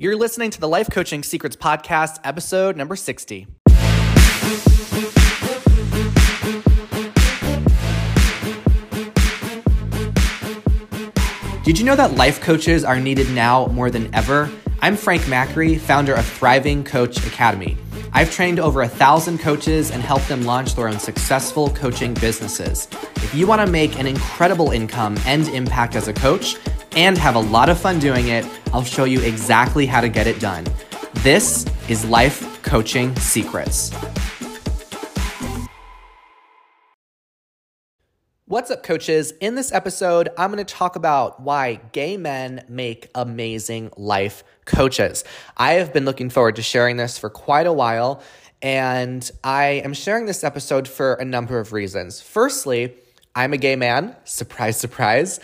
You're listening to the Life Coaching Secrets Podcast, episode number 60. Did you know that life coaches are needed now more than ever? I'm Frank Macri, founder of Thriving Coach Academy. I've trained over a thousand coaches and helped them launch their own successful coaching businesses. If you want to make an incredible income and impact as a coach, and have a lot of fun doing it, I'll show you exactly how to get it done. This is Life Coaching Secrets. What's up, coaches? In this episode, I'm going to talk about why gay men make amazing life coaches. I have been looking forward to sharing this for quite a while, and I am sharing this episode for a number of reasons. Firstly, I'm a gay man, surprise, surprise.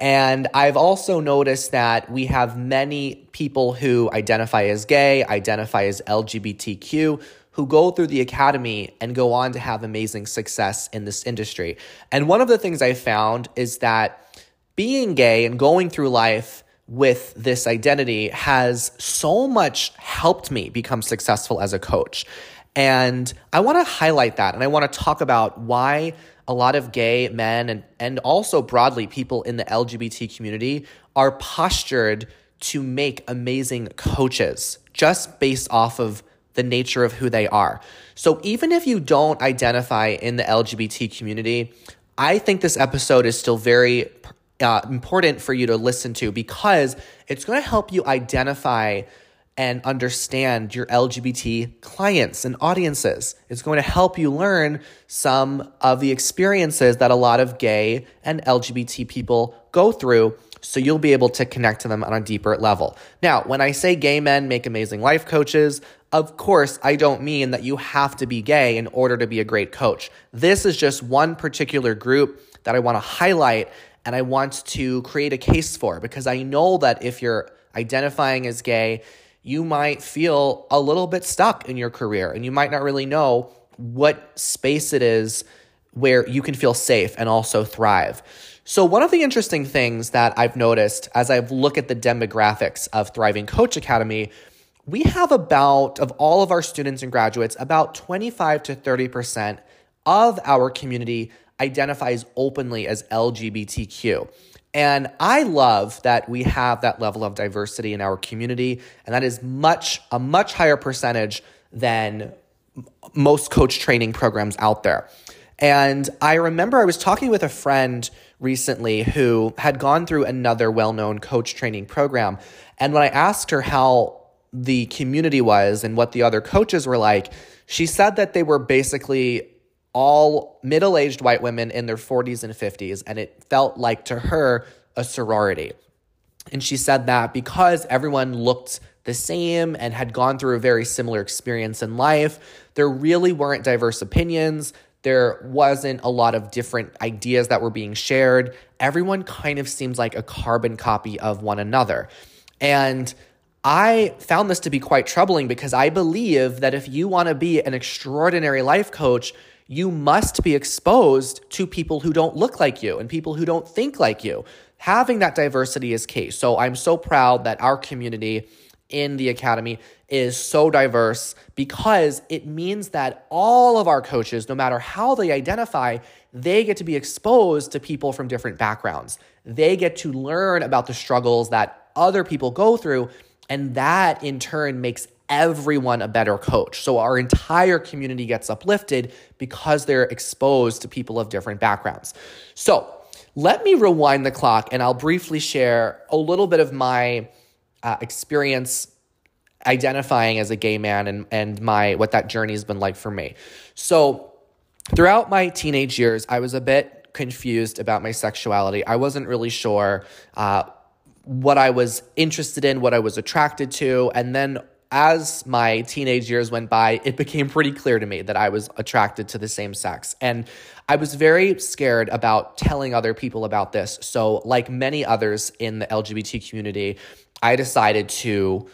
And I've also noticed that we have many people who identify as gay, identify as LGBTQ, who go through the academy and go on to have amazing success in this industry. And one of the things I found is that being gay and going through life with this identity has so much helped me become successful as a coach. And I want to highlight that and I want to talk about why a lot of gay men and, and also broadly people in the LGBT community are postured to make amazing coaches just based off of the nature of who they are. So even if you don't identify in the LGBT community, I think this episode is still very uh, important for you to listen to because it's going to help you identify and understand your LGBT clients and audiences. It's going to help you learn some of the experiences that a lot of gay and LGBT people go through so you'll be able to connect to them on a deeper level. Now, when I say gay men make amazing life coaches, of course, I don't mean that you have to be gay in order to be a great coach. This is just one particular group that I want to highlight and I want to create a case for because I know that if you're identifying as gay, you might feel a little bit stuck in your career and you might not really know what space it is where you can feel safe and also thrive. So, one of the interesting things that I've noticed as I've looked at the demographics of Thriving Coach Academy, we have about, of all of our students and graduates, about 25 to 30% of our community identifies openly as LGBTQ. And I love that we have that level of diversity in our community, and that is much a much higher percentage than most coach training programs out there. And I remember I was talking with a friend recently who had gone through another well-known coach training program, and when I asked her how the community was and what the other coaches were like, she said that they were basically all middle aged white women in their 40s and 50s, and it felt like to her a sorority. And she said that because everyone looked the same and had gone through a very similar experience in life, there really weren't diverse opinions. There wasn't a lot of different ideas that were being shared. Everyone kind of seems like a carbon copy of one another. And I found this to be quite troubling because I believe that if you want to be an extraordinary life coach, you must be exposed to people who don't look like you and people who don't think like you. Having that diversity is key. So I'm so proud that our community in the academy is so diverse because it means that all of our coaches, no matter how they identify, they get to be exposed to people from different backgrounds. They get to learn about the struggles that other people go through. And that in turn makes everyone a better coach. So our entire community gets uplifted because they're exposed to people of different backgrounds. So let me rewind the clock and I'll briefly share a little bit of my uh, experience identifying as a gay man and, and my what that journey has been like for me. So throughout my teenage years, I was a bit confused about my sexuality. I wasn't really sure uh, what I was interested in, what I was attracted to, and then as my teenage years went by, it became pretty clear to me that I was attracted to the same sex. And I was very scared about telling other people about this. So, like many others in the LGBT community, I decided to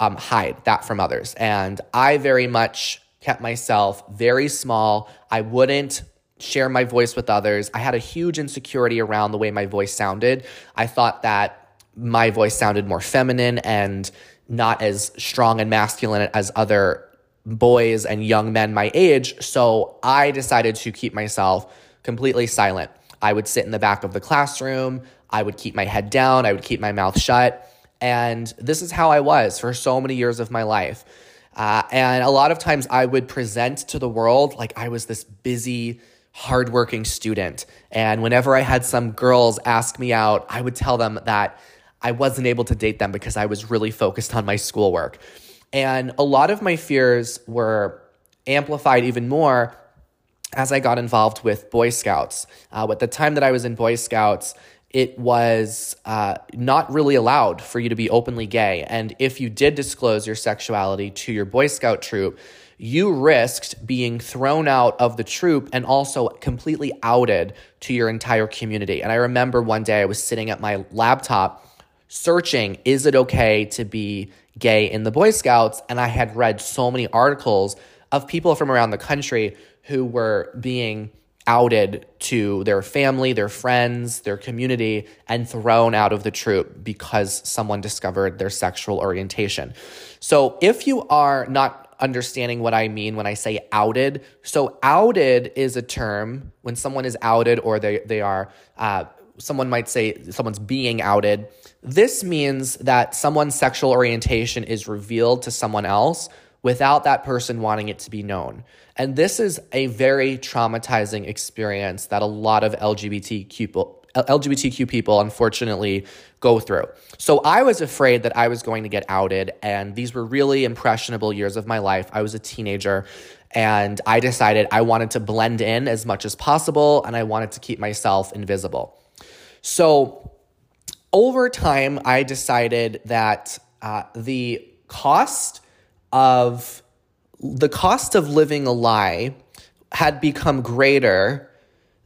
um, hide that from others. And I very much kept myself very small. I wouldn't share my voice with others. I had a huge insecurity around the way my voice sounded. I thought that my voice sounded more feminine and not as strong and masculine as other boys and young men my age. So I decided to keep myself completely silent. I would sit in the back of the classroom. I would keep my head down. I would keep my mouth shut. And this is how I was for so many years of my life. Uh, and a lot of times I would present to the world like I was this busy, hardworking student. And whenever I had some girls ask me out, I would tell them that I wasn't able to date them because I was really focused on my schoolwork. And a lot of my fears were amplified even more as I got involved with Boy Scouts. Uh, at the time that I was in Boy Scouts, it was uh, not really allowed for you to be openly gay. And if you did disclose your sexuality to your Boy Scout troop, you risked being thrown out of the troop and also completely outed to your entire community. And I remember one day I was sitting at my laptop searching, is it okay to be gay in the Boy Scouts? And I had read so many articles of people from around the country who were being outed to their family, their friends, their community, and thrown out of the troop because someone discovered their sexual orientation. So if you are not understanding what I mean when I say outed, so outed is a term when someone is outed or they, they are, uh, someone might say someone's being outed. This means that someone's sexual orientation is revealed to someone else without that person wanting it to be known. And this is a very traumatizing experience that a lot of LGBTQ people, LGBTQ people unfortunately go through. So I was afraid that I was going to get outed, and these were really impressionable years of my life. I was a teenager, and I decided I wanted to blend in as much as possible, and I wanted to keep myself invisible. So over time, I decided that uh, the cost of the cost of living a lie had become greater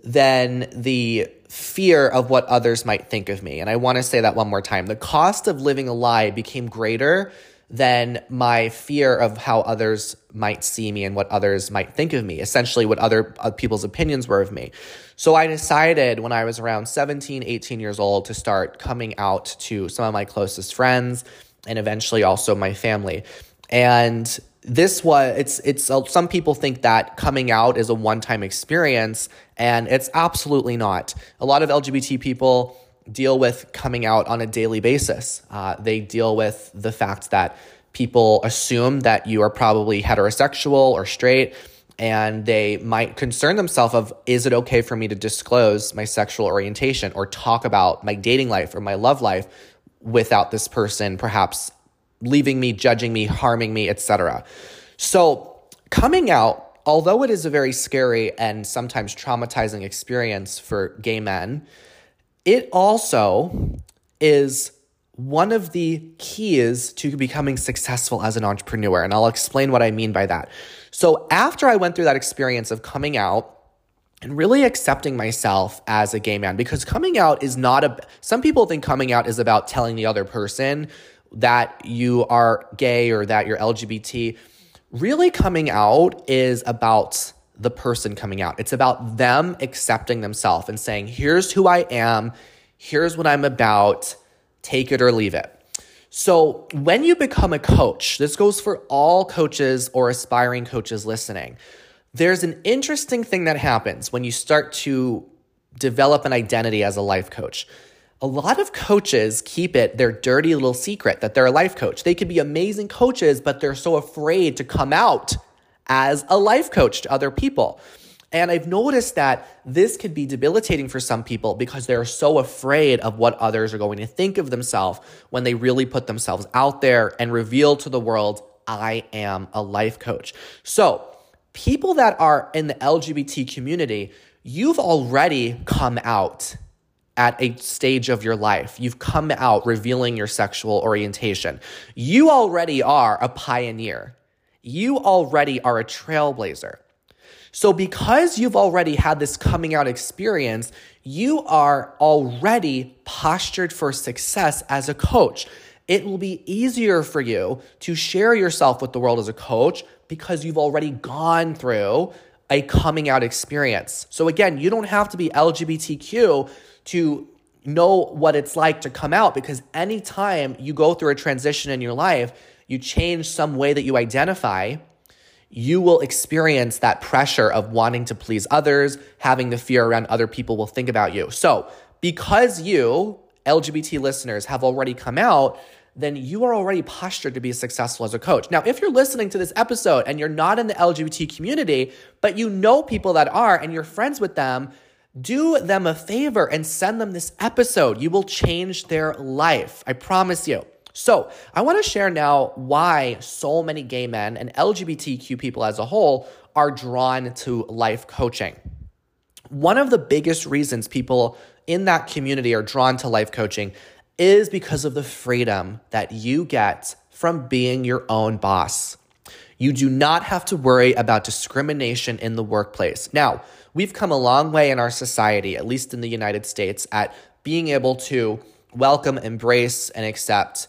than the fear of what others might think of me. And I want to say that one more time. The cost of living a lie became greater than my fear of how others might see me and what others might think of me, essentially, what other uh, people's opinions were of me. So I decided when I was around 17, 18 years old to start coming out to some of my closest friends and eventually also my family. And this was it's it's uh, some people think that coming out is a one-time experience and it's absolutely not a lot of lgbt people deal with coming out on a daily basis uh, they deal with the fact that people assume that you are probably heterosexual or straight and they might concern themselves of is it okay for me to disclose my sexual orientation or talk about my dating life or my love life without this person perhaps leaving me, judging me, harming me, etc. So, coming out, although it is a very scary and sometimes traumatizing experience for gay men, it also is one of the keys to becoming successful as an entrepreneur. And I'll explain what I mean by that. So, after I went through that experience of coming out, and really accepting myself as a gay man because coming out is not a some people think coming out is about telling the other person that you are gay or that you're LGBT, really coming out is about the person coming out. It's about them accepting themselves and saying, here's who I am, here's what I'm about, take it or leave it. So, when you become a coach, this goes for all coaches or aspiring coaches listening. There's an interesting thing that happens when you start to develop an identity as a life coach a lot of coaches keep it their dirty little secret that they're a life coach. They could be amazing coaches, but they're so afraid to come out as a life coach to other people. And I've noticed that this could be debilitating for some people because they're so afraid of what others are going to think of themselves when they really put themselves out there and reveal to the world, I am a life coach. So, people that are in the LGBT community, you've already come out at a stage of your life. You've come out revealing your sexual orientation. You already are a pioneer. You already are a trailblazer. So, because you've already had this coming out experience, you are already postured for success as a coach. It will be easier for you to share yourself with the world as a coach because you've already gone through a coming out experience. So, again, you don't have to be LGBTQ to know what it's like to come out because anytime you go through a transition in your life, you change some way that you identify, you will experience that pressure of wanting to please others, having the fear around other people will think about you. So, because you, LGBT listeners, have already come out, then you are already postured to be successful as a coach. Now, if you're listening to this episode and you're not in the LGBT community, but you know people that are and you're friends with them, do them a favor and send them this episode. You will change their life. I promise you. So, I want to share now why so many gay men and LGBTQ people as a whole are drawn to life coaching. One of the biggest reasons people in that community are drawn to life coaching is because of the freedom that you get from being your own boss. You do not have to worry about discrimination in the workplace. Now, we've come a long way in our society, at least in the United States, at being able to welcome, embrace, and accept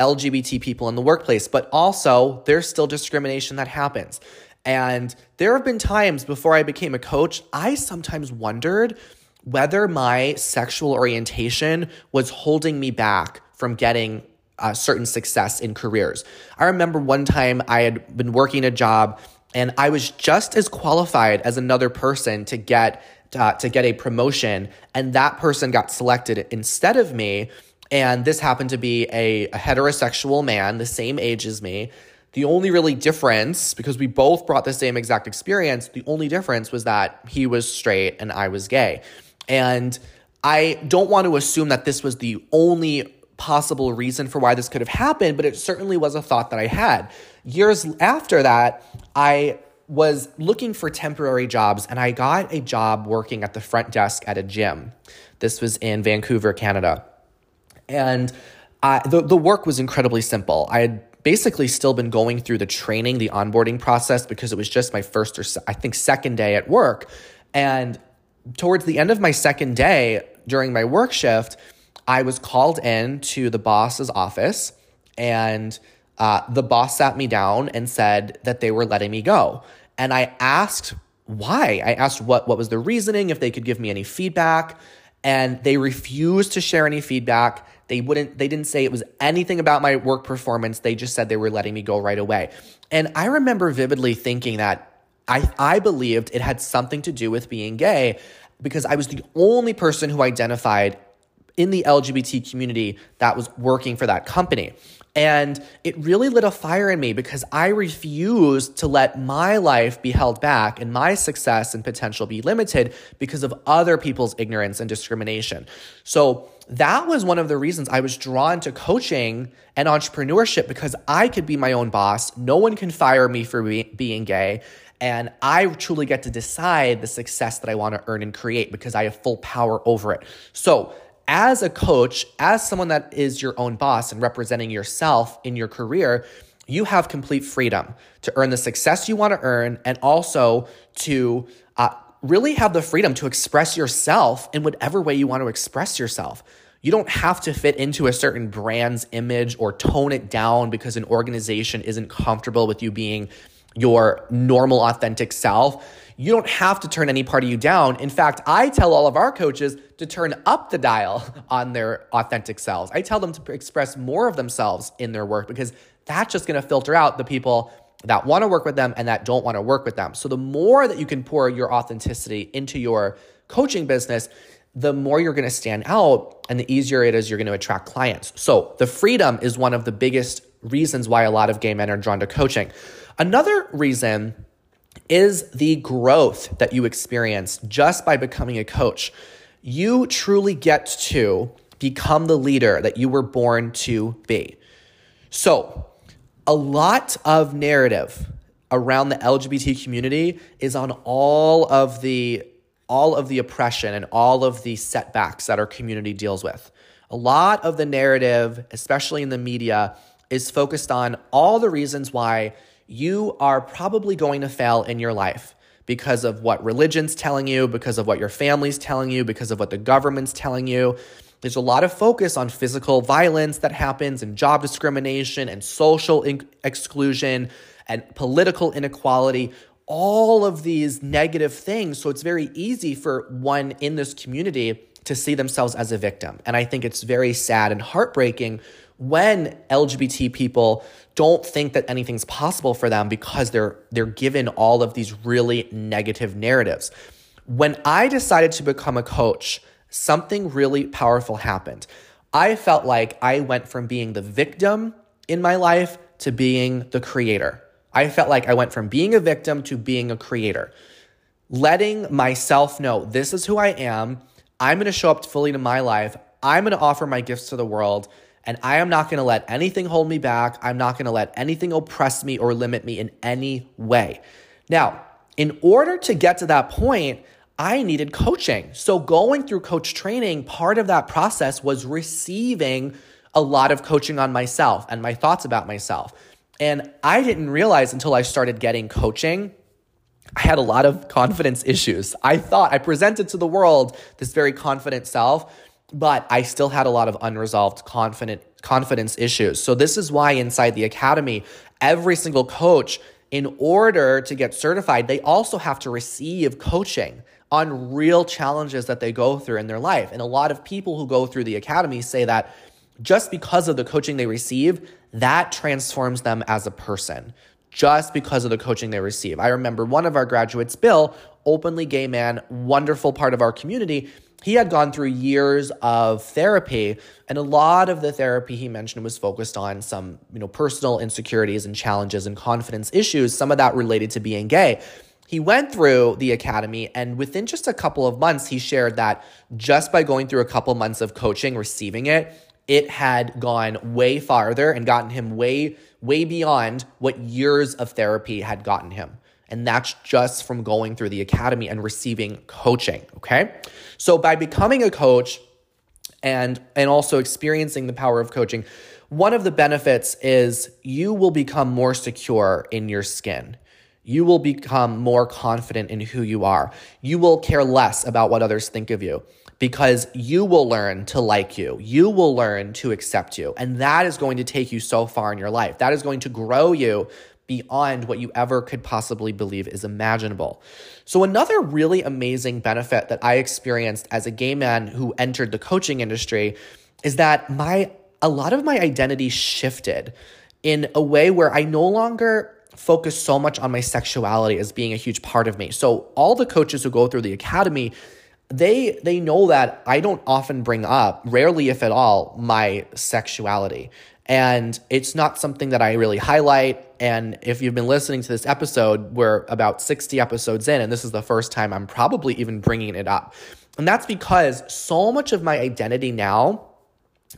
LGBT people in the workplace, but also there's still discrimination that happens. And there have been times before I became a coach, I sometimes wondered whether my sexual orientation was holding me back from getting uh, certain success in careers. I remember one time I had been working a job and I was just as qualified as another person to get uh, to get a promotion, and that person got selected instead of me. And this happened to be a, a heterosexual man, the same age as me. The only really difference, because we both brought the same exact experience, the only difference was that he was straight and I was gay. And I don't want to assume that this was the only possible reason for why this could have happened, but it certainly was a thought that I had. Years after that, I was looking for temporary jobs and I got a job working at the front desk at a gym. This was in Vancouver, Canada. And the, the work was incredibly simple. I had basically still been going through the training, the onboarding process, because it was just my first or I think second day at work. And towards the end of my second day during my work shift, I was called in to the boss's office, and uh, the boss sat me down and said that they were letting me go. And I asked why. I asked what what was the reasoning, if they could give me any feedback, and they refused to share any feedback. They wouldn't. They didn't say it was anything about my work performance. They just said they were letting me go right away. And I remember vividly thinking that I, I believed it had something to do with being gay because I was the only person who identified in the LGBT community that was working for that company. And it really lit a fire in me because I refused to let my life be held back and my success and potential be limited because of other people's ignorance and discrimination. So that was one of the reasons I was drawn to coaching and entrepreneurship because I could be my own boss. No one can fire me for be- being gay. And I truly get to decide the success that I want to earn and create because I have full power over it. So, as a coach, as someone that is your own boss and representing yourself in your career, you have complete freedom to earn the success you want to earn and also to uh, really have the freedom to express yourself in whatever way you want to express yourself. You don't have to fit into a certain brand's image or tone it down because an organization isn't comfortable with you being your normal, authentic self. You don't have to turn any part of you down. In fact, I tell all of our coaches to turn up the dial on their authentic selves. I tell them to express more of themselves in their work because that's just to filter out the people that want to work with them and that don't want to work with them. So the more that you can pour your authenticity into your coaching business, the more you're going to stand out and the easier it is you're going to attract clients. So the freedom is one of the biggest reasons why a lot of gay men are drawn to coaching. Another reason is the growth that you experience just by becoming a coach. You truly get to become the leader that you were born to be. So, a lot of narrative around the LGBT community is on all of the all of the oppression and all of the setbacks that our community deals with. A lot of the narrative, especially in the media, is focused on all the reasons why you are probably going to fail in your life because of what religion's telling you, because of what your family's telling you, because of what the government's telling you. There's a lot of focus on physical violence that happens and job discrimination and social in- exclusion and political inequality, all of these negative things. So it's very easy for one in this community to see themselves as a victim. And I think it's very sad and heartbreaking when LGBT people don't think that anything's possible for them because they're they're given all of these really negative narratives. When I decided to become a coach, something really powerful happened. I felt like I went from being the victim in my life to being the creator. I felt like I went from being a victim to being a creator. Letting myself know this is who I am. I'm going to show up fully to my life. I'm going to offer my gifts to the world. And I am not going to let anything hold me back. I'm not going to let anything oppress me or limit me in any way. Now, in order to get to that point, I needed coaching. So, going through coach training, part of that process was receiving a lot of coaching on myself and my thoughts about myself. And I didn't realize until I started getting coaching, I had a lot of confidence issues. I thought I presented to the world this very confident self, but I still had a lot of unresolved confident confidence issues. So this is why inside the academy, every single coach in order to get certified, they also have to receive coaching on real challenges that they go through in their life. And a lot of people who go through the academy say that just because of the coaching they receive, that transforms them as a person. Just because of the coaching they receive. I remember one of our graduates, Bill, openly gay man, wonderful part of our community. He had gone through years of therapy, and a lot of the therapy he mentioned was focused on some, you know, personal insecurities and challenges and confidence issues, some of that related to being gay. He went through the academy, and within just a couple of months, he shared that just by going through a couple months of coaching, receiving it, it had gone way farther and gotten him way, way beyond what years of therapy had gotten him. And that's just from going through the academy and receiving coaching. Okay. So by becoming a coach and, and also experiencing the power of coaching, one of the benefits is you will become more secure in your skin you will become more confident in who you are. You will care less about what others think of you because you will learn to like you. You will learn to accept you. And that is going to take you so far in your life. That is going to grow you beyond what you ever could possibly believe is imaginable. So, another really amazing benefit that I experienced as a gay man who entered the coaching industry is that my a lot of my identity shifted in a way where I no longer focus so much on my sexuality as being a huge part of me. So all the coaches who go through the academy, they they know that I don't often bring up, rarely if at all, my sexuality. And it's not something that I really highlight. And if you've been listening to this episode, we're about 60 episodes in, and this is the first time I'm probably even bringing it up. And that's because so much of my identity now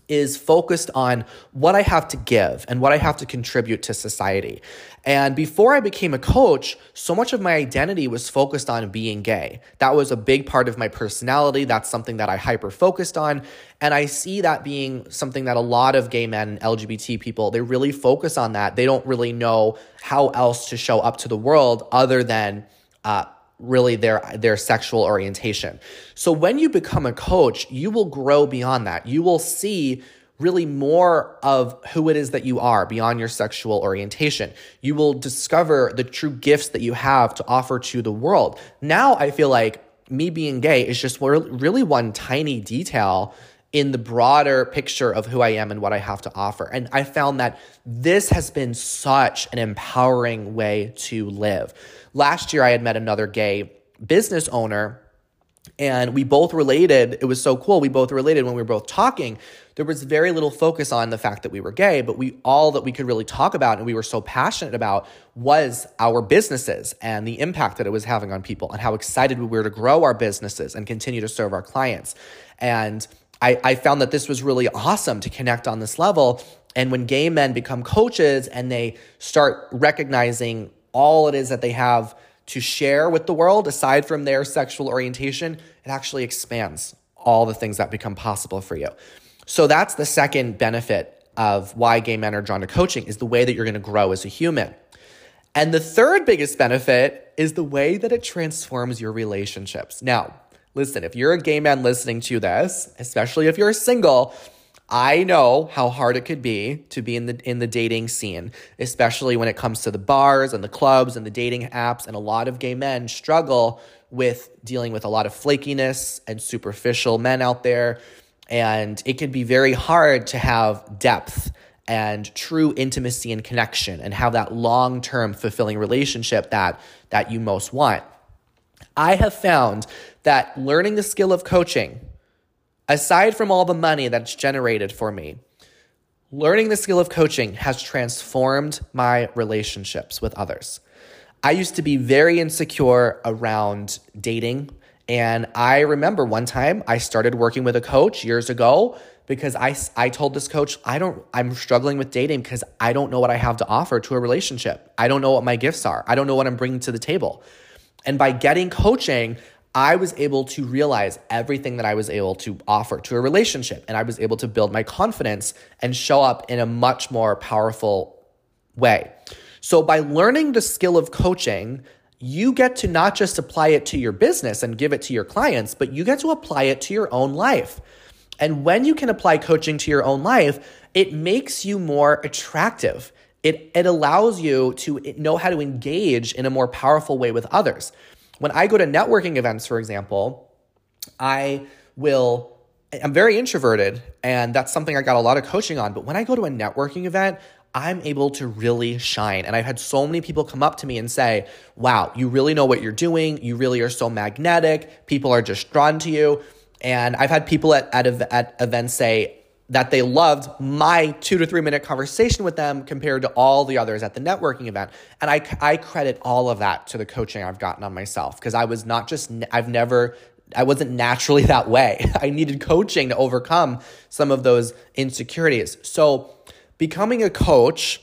is focused on what I have to give and what I have to contribute to society. And before I became a coach, so much of my identity was focused on being gay. That was a big part of my personality. That's something that I hyper focused on. And I see that being something that a lot of gay men and LGBT people, they really focus on that. They don't really know how else to show up to the world other than uh, really their their sexual orientation. So when you become a coach, you will grow beyond that. You will see really more of who it is that you are beyond your sexual orientation. You will discover the true gifts that you have to offer to the world. Now I feel like me being gay is just really one tiny detail in the broader picture of who I am and what I have to offer. And I found that this has been such an empowering way to live. Last year, I had met another gay business owner and we both related. It was so cool. We both related when we were both talking. There was very little focus on the fact that we were gay, but we all that we could really talk about and we were so passionate about was our businesses and the impact that it was having on people and how excited we were to grow our businesses and continue to serve our clients. And I, I found that this was really awesome to connect on this level. And when gay men become coaches and they start recognizing all it is that they have to share with the world aside from their sexual orientation, it actually expands all the things that become possible for you. So that's the second benefit of why gay men are drawn to coaching is the way that you're going to grow as a human. And the third biggest benefit is the way that it transforms your relationships. Now, listen, if you're a gay man listening to this, especially if you're single, I know how hard it could be to be in the in the dating scene, especially when it comes to the bars and the clubs and the dating apps and a lot of gay men struggle with dealing with a lot of flakiness and superficial men out there and it can be very hard to have depth and true intimacy and connection and have that long-term fulfilling relationship that that you most want. I have found that learning the skill of coaching aside from all the money that's generated for me, learning the skill of coaching has transformed my relationships with others. I used to be very insecure around dating. And I remember one time I started working with a coach years ago because I, I told this coach, I don't, I'm struggling with dating because I don't know what I have to offer to a relationship. I don't know what my gifts are. I don't know what I'm bringing to the table. And by getting coaching, I was able to realize everything that I was able to offer to a relationship. And I was able to build my confidence and show up in a much more powerful way. So, by learning the skill of coaching, you get to not just apply it to your business and give it to your clients, but you get to apply it to your own life. And when you can apply coaching to your own life, it makes you more attractive. It, it allows you to know how to engage in a more powerful way with others. When I go to networking events, for example, I will, I'm very introverted, and that's something I got a lot of coaching on. But when I go to a networking event, I'm able to really shine. And I've had so many people come up to me and say, Wow, you really know what you're doing. You really are so magnetic. People are just drawn to you. And I've had people at, at, at events say, that they loved my two to three minute conversation with them compared to all the others at the networking event. And I, I credit all of that to the coaching I've gotten on myself because I was not just, I've never, I wasn't naturally that way. I needed coaching to overcome some of those insecurities. So, becoming a coach,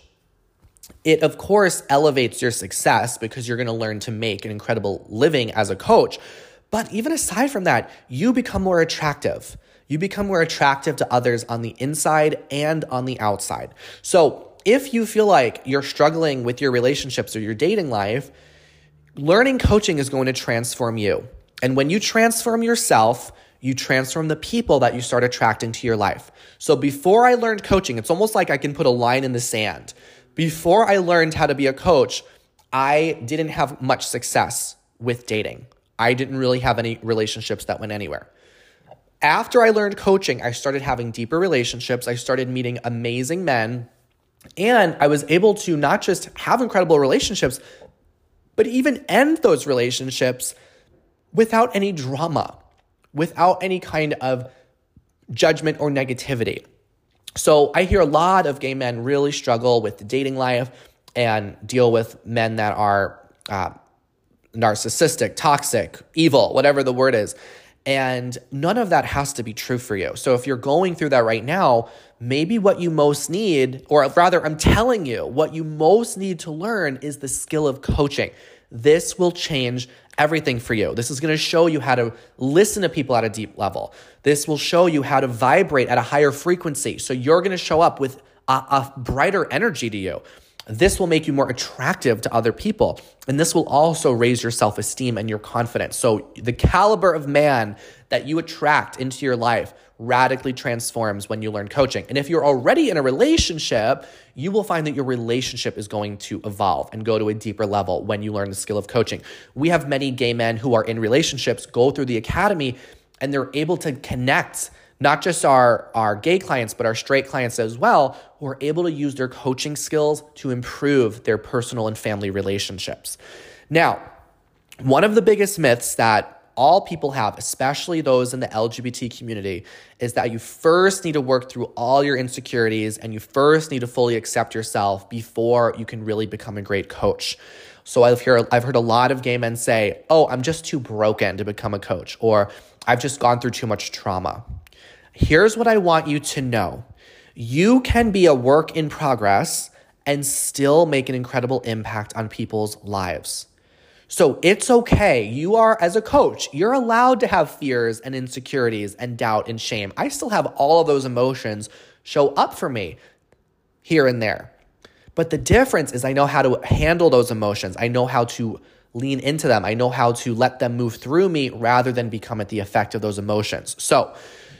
it of course elevates your success because you're going to learn to make an incredible living as a coach. But even aside from that, you become more attractive you become more attractive to others on the inside and on the outside. So, if you feel like you're struggling with your relationships or your dating life, learning coaching is going to transform you. And when you transform yourself, you transform the people that you start attracting to your life. So before I learned coaching, it's almost like I can put a line in the sand. Before I learned how to be a coach, I didn't have much success with dating. I didn't really have any relationships that went anywhere after I learned coaching, I started having deeper relationships. I started meeting amazing men. And I was able to not just have incredible relationships, but even end those relationships without any drama, without any kind of judgment or negativity. So I hear a lot of gay men really struggle with the dating life and deal with men that are uh, narcissistic, toxic, evil, whatever the word is. And none of that has to be true for you. So if you're going through that right now, maybe what you most need, or rather, I'm telling you, what you most need to learn is the skill of coaching. This will change everything for you. This is going to show you how to listen to people at a deep level. This will show you how to vibrate at a higher frequency. So you're going to show up with a, a brighter energy to you. This will make you more attractive to other people. And this will also raise your self esteem and your confidence. So, the caliber of man that you attract into your life radically transforms when you learn coaching. And if you're already in a relationship, you will find that your relationship is going to evolve and go to a deeper level when you learn the skill of coaching. We have many gay men who are in relationships go through the academy and they're able to connect not just our, our gay clients, but our straight clients as well, who are able to use their coaching skills to improve their personal and family relationships. Now, one of the biggest myths that all people have, especially those in the LGBT community, is that you first need to work through all your insecurities and you first need to fully accept yourself before you can really become a great coach. So I've heard I've heard a lot of gay men say, "Oh, I'm just too broken to become a coach," or "I've just gone through too much trauma." Here's what I want you to know you can be a work in progress and still make an incredible impact on people's lives. So it's okay. You are, as a coach, you're allowed to have fears and insecurities and doubt and shame. I still have all of those emotions show up for me here and there. But the difference is I know how to handle those emotions. I know how to lean into them. I know how to let them move through me rather than become at the effect of those emotions. So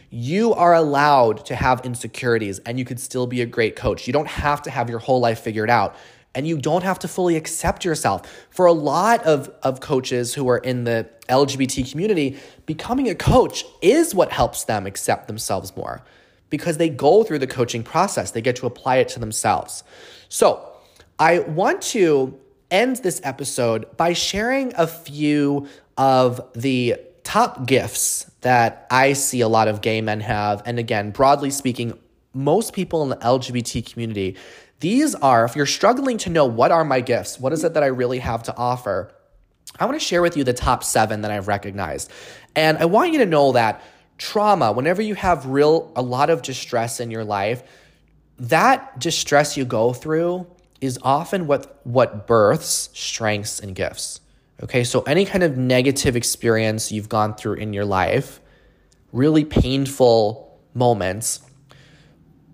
You are allowed to have insecurities and you could still be a great coach. You don't have to have your whole life figured out and you don't have to fully accept yourself. For a lot of, of coaches who are in the LGBT community, becoming a coach is what helps them accept themselves more because they go through the coaching process, they get to apply it to themselves. So, I want to end this episode by sharing a few of the top gifts that I see a lot of gay men have. And again, broadly speaking, most people in the LGBT community, these are, if you're struggling to know what are my gifts, what is it that I really have to offer, I want to share with you the top seven that I've recognized. And I want you to know that trauma, whenever you have real, a lot of distress in your life, that distress you go through is often what, what births strengths and gifts. Okay, so any kind of negative experience you've gone through in your life, really painful moments,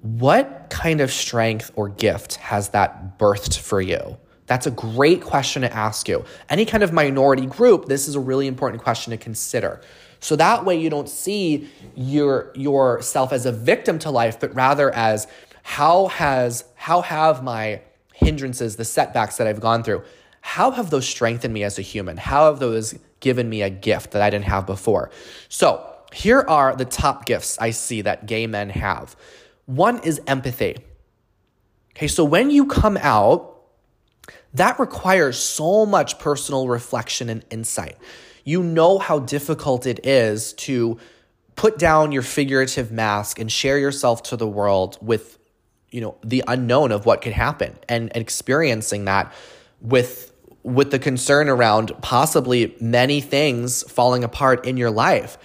what kind of strength or gift has that birthed for you? That's a great question to ask you. Any kind of minority group, this is a really important question to consider. So that way you don't see your yourself as a victim to life, but rather as how has how have my hindrances, the setbacks that I've gone through, how have those strengthened me as a human? How have those given me a gift that I didn't have before? So, here are the top gifts I see that gay men have. One is empathy. Okay, so when you come out, that requires so much personal reflection and insight. You know how difficult it is to put down your figurative mask and share yourself to the world with you know the unknown of what could happen and, and experiencing that with with the concern around possibly many things falling apart in your life.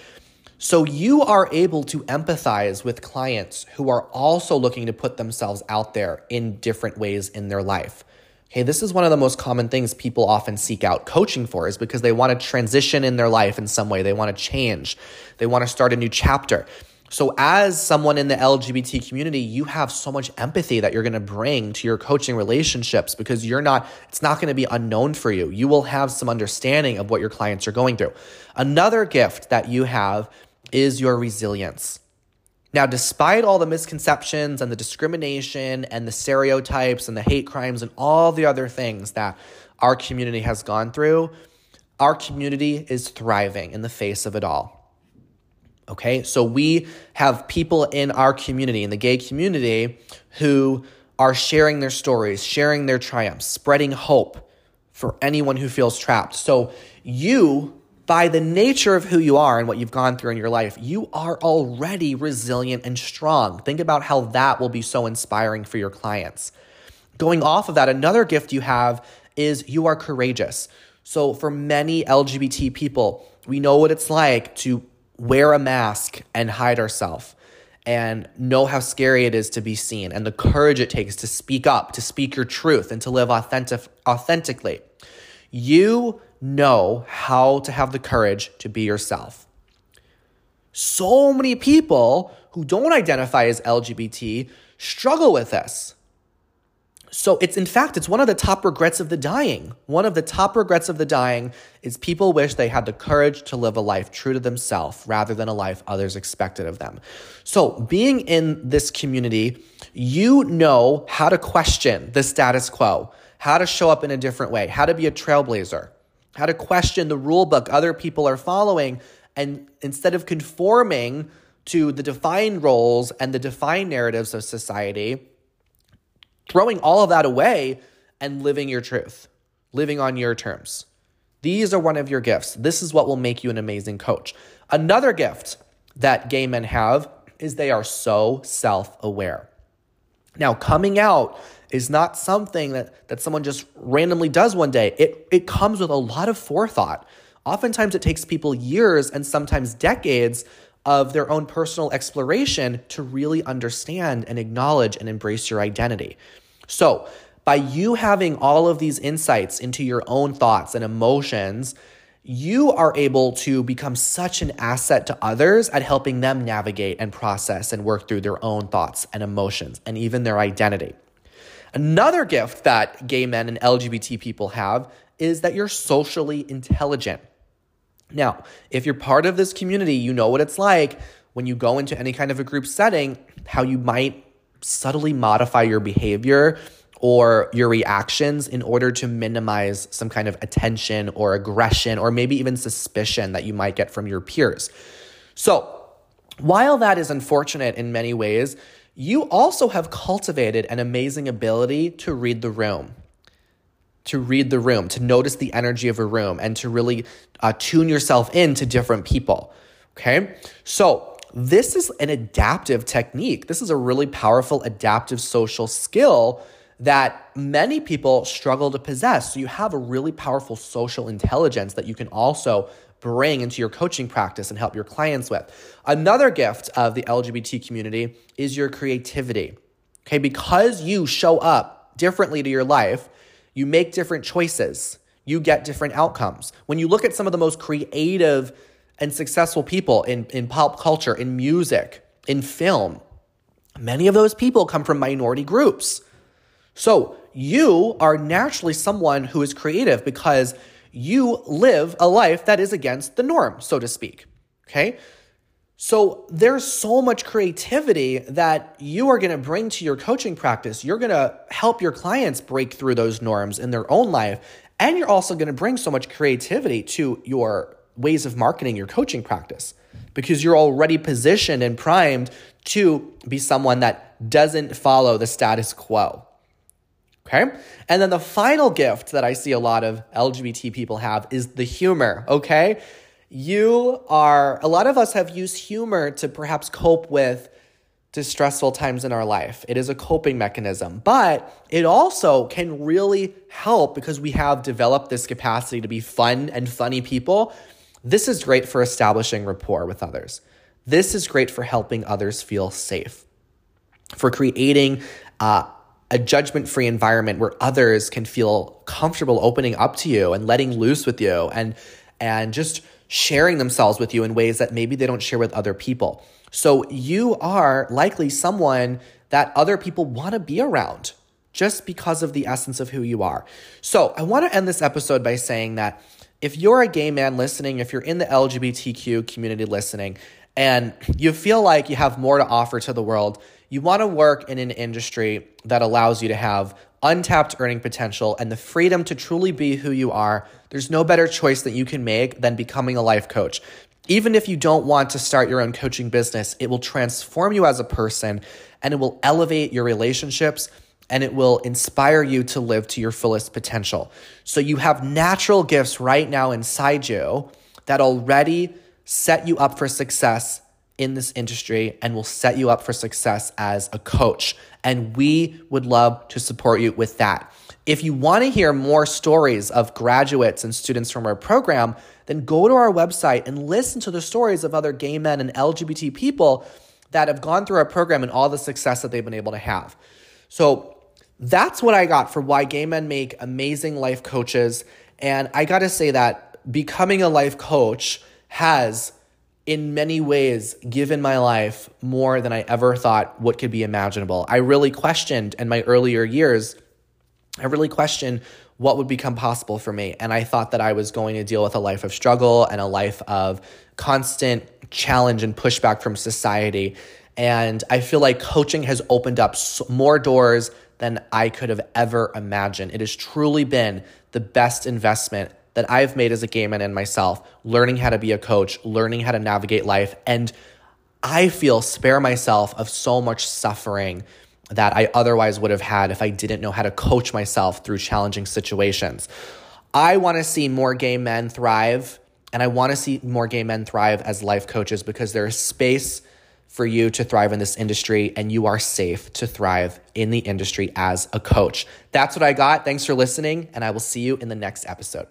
So you are able to empathize with clients who are also looking to put themselves out there in different ways in their life. Okay, this is one of the most common things people often seek out coaching for is because they want to transition in their life in some way. They want to change. They want to start a new chapter. So, as someone in the LGBT community, you have so much empathy that you're going to bring to your coaching relationships because you're not, it's not going to be unknown for you. You will have some understanding of what your clients are going through. Another gift that you have is your resilience. Now, despite all the misconceptions and the discrimination and the stereotypes and the hate crimes and all the other things that our community has gone through, our community is thriving in the face of it all. Okay, so we have people in our community, in the gay community, who are sharing their stories, sharing their triumphs, spreading hope for anyone who feels trapped. So, you by the nature of who you are and what you've gone through in your life, you are already resilient and strong. Think about how that will be so inspiring for your clients. Going off of that, another gift you have is you are courageous. So, for many LGBT people, we know what it's like to wear a mask and hide ourselves and know how scary it is to be seen and the courage it takes to speak up, to speak your truth, and to live authentic, authentically. You know how to have the courage to be yourself. So many people who don't identify as LGBT struggle with this. So it's in fact, it's one of the top regrets of the dying. One of the top regrets of the dying is people wish they had the courage to live a life true to themselves rather than a life others expected of them. So being in this community, you know how to question the status quo, how to show up in a different way, how to be a trailblazer how to question the rule book other people are following. And instead of conforming to the defined roles and the defined narratives of society, throwing all of that away and living your truth, living on your terms. These are one of your gifts. This is what will make you an amazing coach. Another gift that gay men have is they are so self aware. Now, coming out is not something that, that someone just randomly does one day. It, it comes with a lot of forethought. Oftentimes, it takes people years and sometimes decades of their own personal exploration to really understand and acknowledge and embrace your identity. So, by you having all of these insights into your own thoughts and emotions, you are able to become such an asset to others at helping them navigate and process and work through their own thoughts and emotions and even their identity. Another gift that gay men and LGBT people have is that you're socially intelligent. Now, if you're part of this community, you know what it's like when you go into any kind of a group setting, how you might subtly modify your behavior or your reactions in order to minimize some kind of attention or aggression or maybe even suspicion that you might get from your peers. So, while that is unfortunate in many ways, you also have cultivated an amazing ability to read the room. To read the room, to notice the energy of a room, and to really uh, tune yourself in to different people. Okay. So, this is an adaptive technique. This is a really powerful adaptive social skill that many people struggle to possess. So you have a really powerful social intelligence that you can also bring into your coaching practice and help your clients with. Another gift of the LGBT community is your creativity. Okay, because you show up differently to your life, you make different choices, you get different outcomes. When you look at some of the most creative and successful people in, in pop culture, in music, in film, many of those people come from minority groups. So you are naturally someone who is creative because you live a life that is against the norm, so to speak. Okay. So there's so much creativity that you are going to bring to your coaching practice. You're going to help your clients break through those norms in their own life. And you're also going to bring so much creativity to your ways of marketing your coaching practice because you're already positioned and primed to be someone that doesn't follow the status quo. Okay. And then the final gift that I see a lot of LGBT people have is the humor. Okay. You are, a lot of us have used humor to perhaps cope with distressful times in our life. It is a coping mechanism, but it also can really help because we have developed this capacity to be fun and funny people. This is great for establishing rapport with others. This is great for helping others feel safe, for creating uh, a judgment free environment where others can feel comfortable opening up to you and letting loose with you and and just sharing themselves with you in ways that maybe they don't share with other people. So you are likely someone that other people want to be around just because of the essence of who you are. So I want to end this episode by saying that if you're a gay man listening, if you're in the LGBTQ community listening, and you feel like you have more to offer to the world, you want to work in an industry that allows you to have untapped earning potential and the freedom to truly be who you are. There's no better choice that you can make than becoming a life coach. Even if you don't want to start your own coaching business, it will transform you as a person and it will elevate your relationships and it will inspire you to live to your fullest potential. So you have natural gifts right now inside you that already set you up for success in this industry and will set you up for success as a coach. And we would love to support you with that. If you want to hear more stories of graduates and students from our program, then go to our website and listen to the stories of other gay men and LGBT people that have gone through our program and all the success that they've been able to have. So that's what I got for why gay men make amazing life coaches. And I got to say that becoming a life coach has in many ways given my life more than I ever thought what could be imaginable. I really questioned in my earlier years, I really questioned what would become possible for me. And I thought that I was going to deal with a life of struggle and a life of constant challenge and pushback from society. And I feel like coaching has opened up more doors than I could have ever imagined. It has truly been the best investment that I've made as a gay man in myself, learning how to be a coach, learning how to navigate life. And I feel spare myself of so much suffering that I otherwise would have had if I didn't know how to coach myself through challenging situations. I want to see more gay men thrive, and I want to see more gay men thrive as life coaches because there is space for you to thrive in this industry and you are safe to thrive in the industry as a coach. That's what I got. Thanks for listening, and I will see you in the next episode.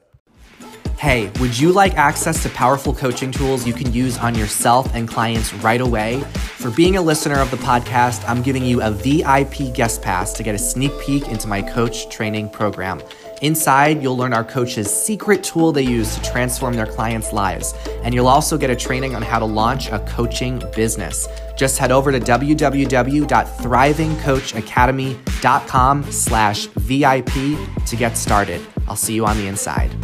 Hey, would you like access to powerful coaching tools you can use on yourself and clients right away? For being a listener of the podcast, I'm giving you a VIP guest pass to get a sneak peek into my coach training program. Inside, you'll learn our coach's secret tool they use to transform their clients' lives, and you'll also get a training on how to launch a coaching business. Just head over to www.thrivingcoachacademy.com slash VIP to get started. I'll see you on the inside.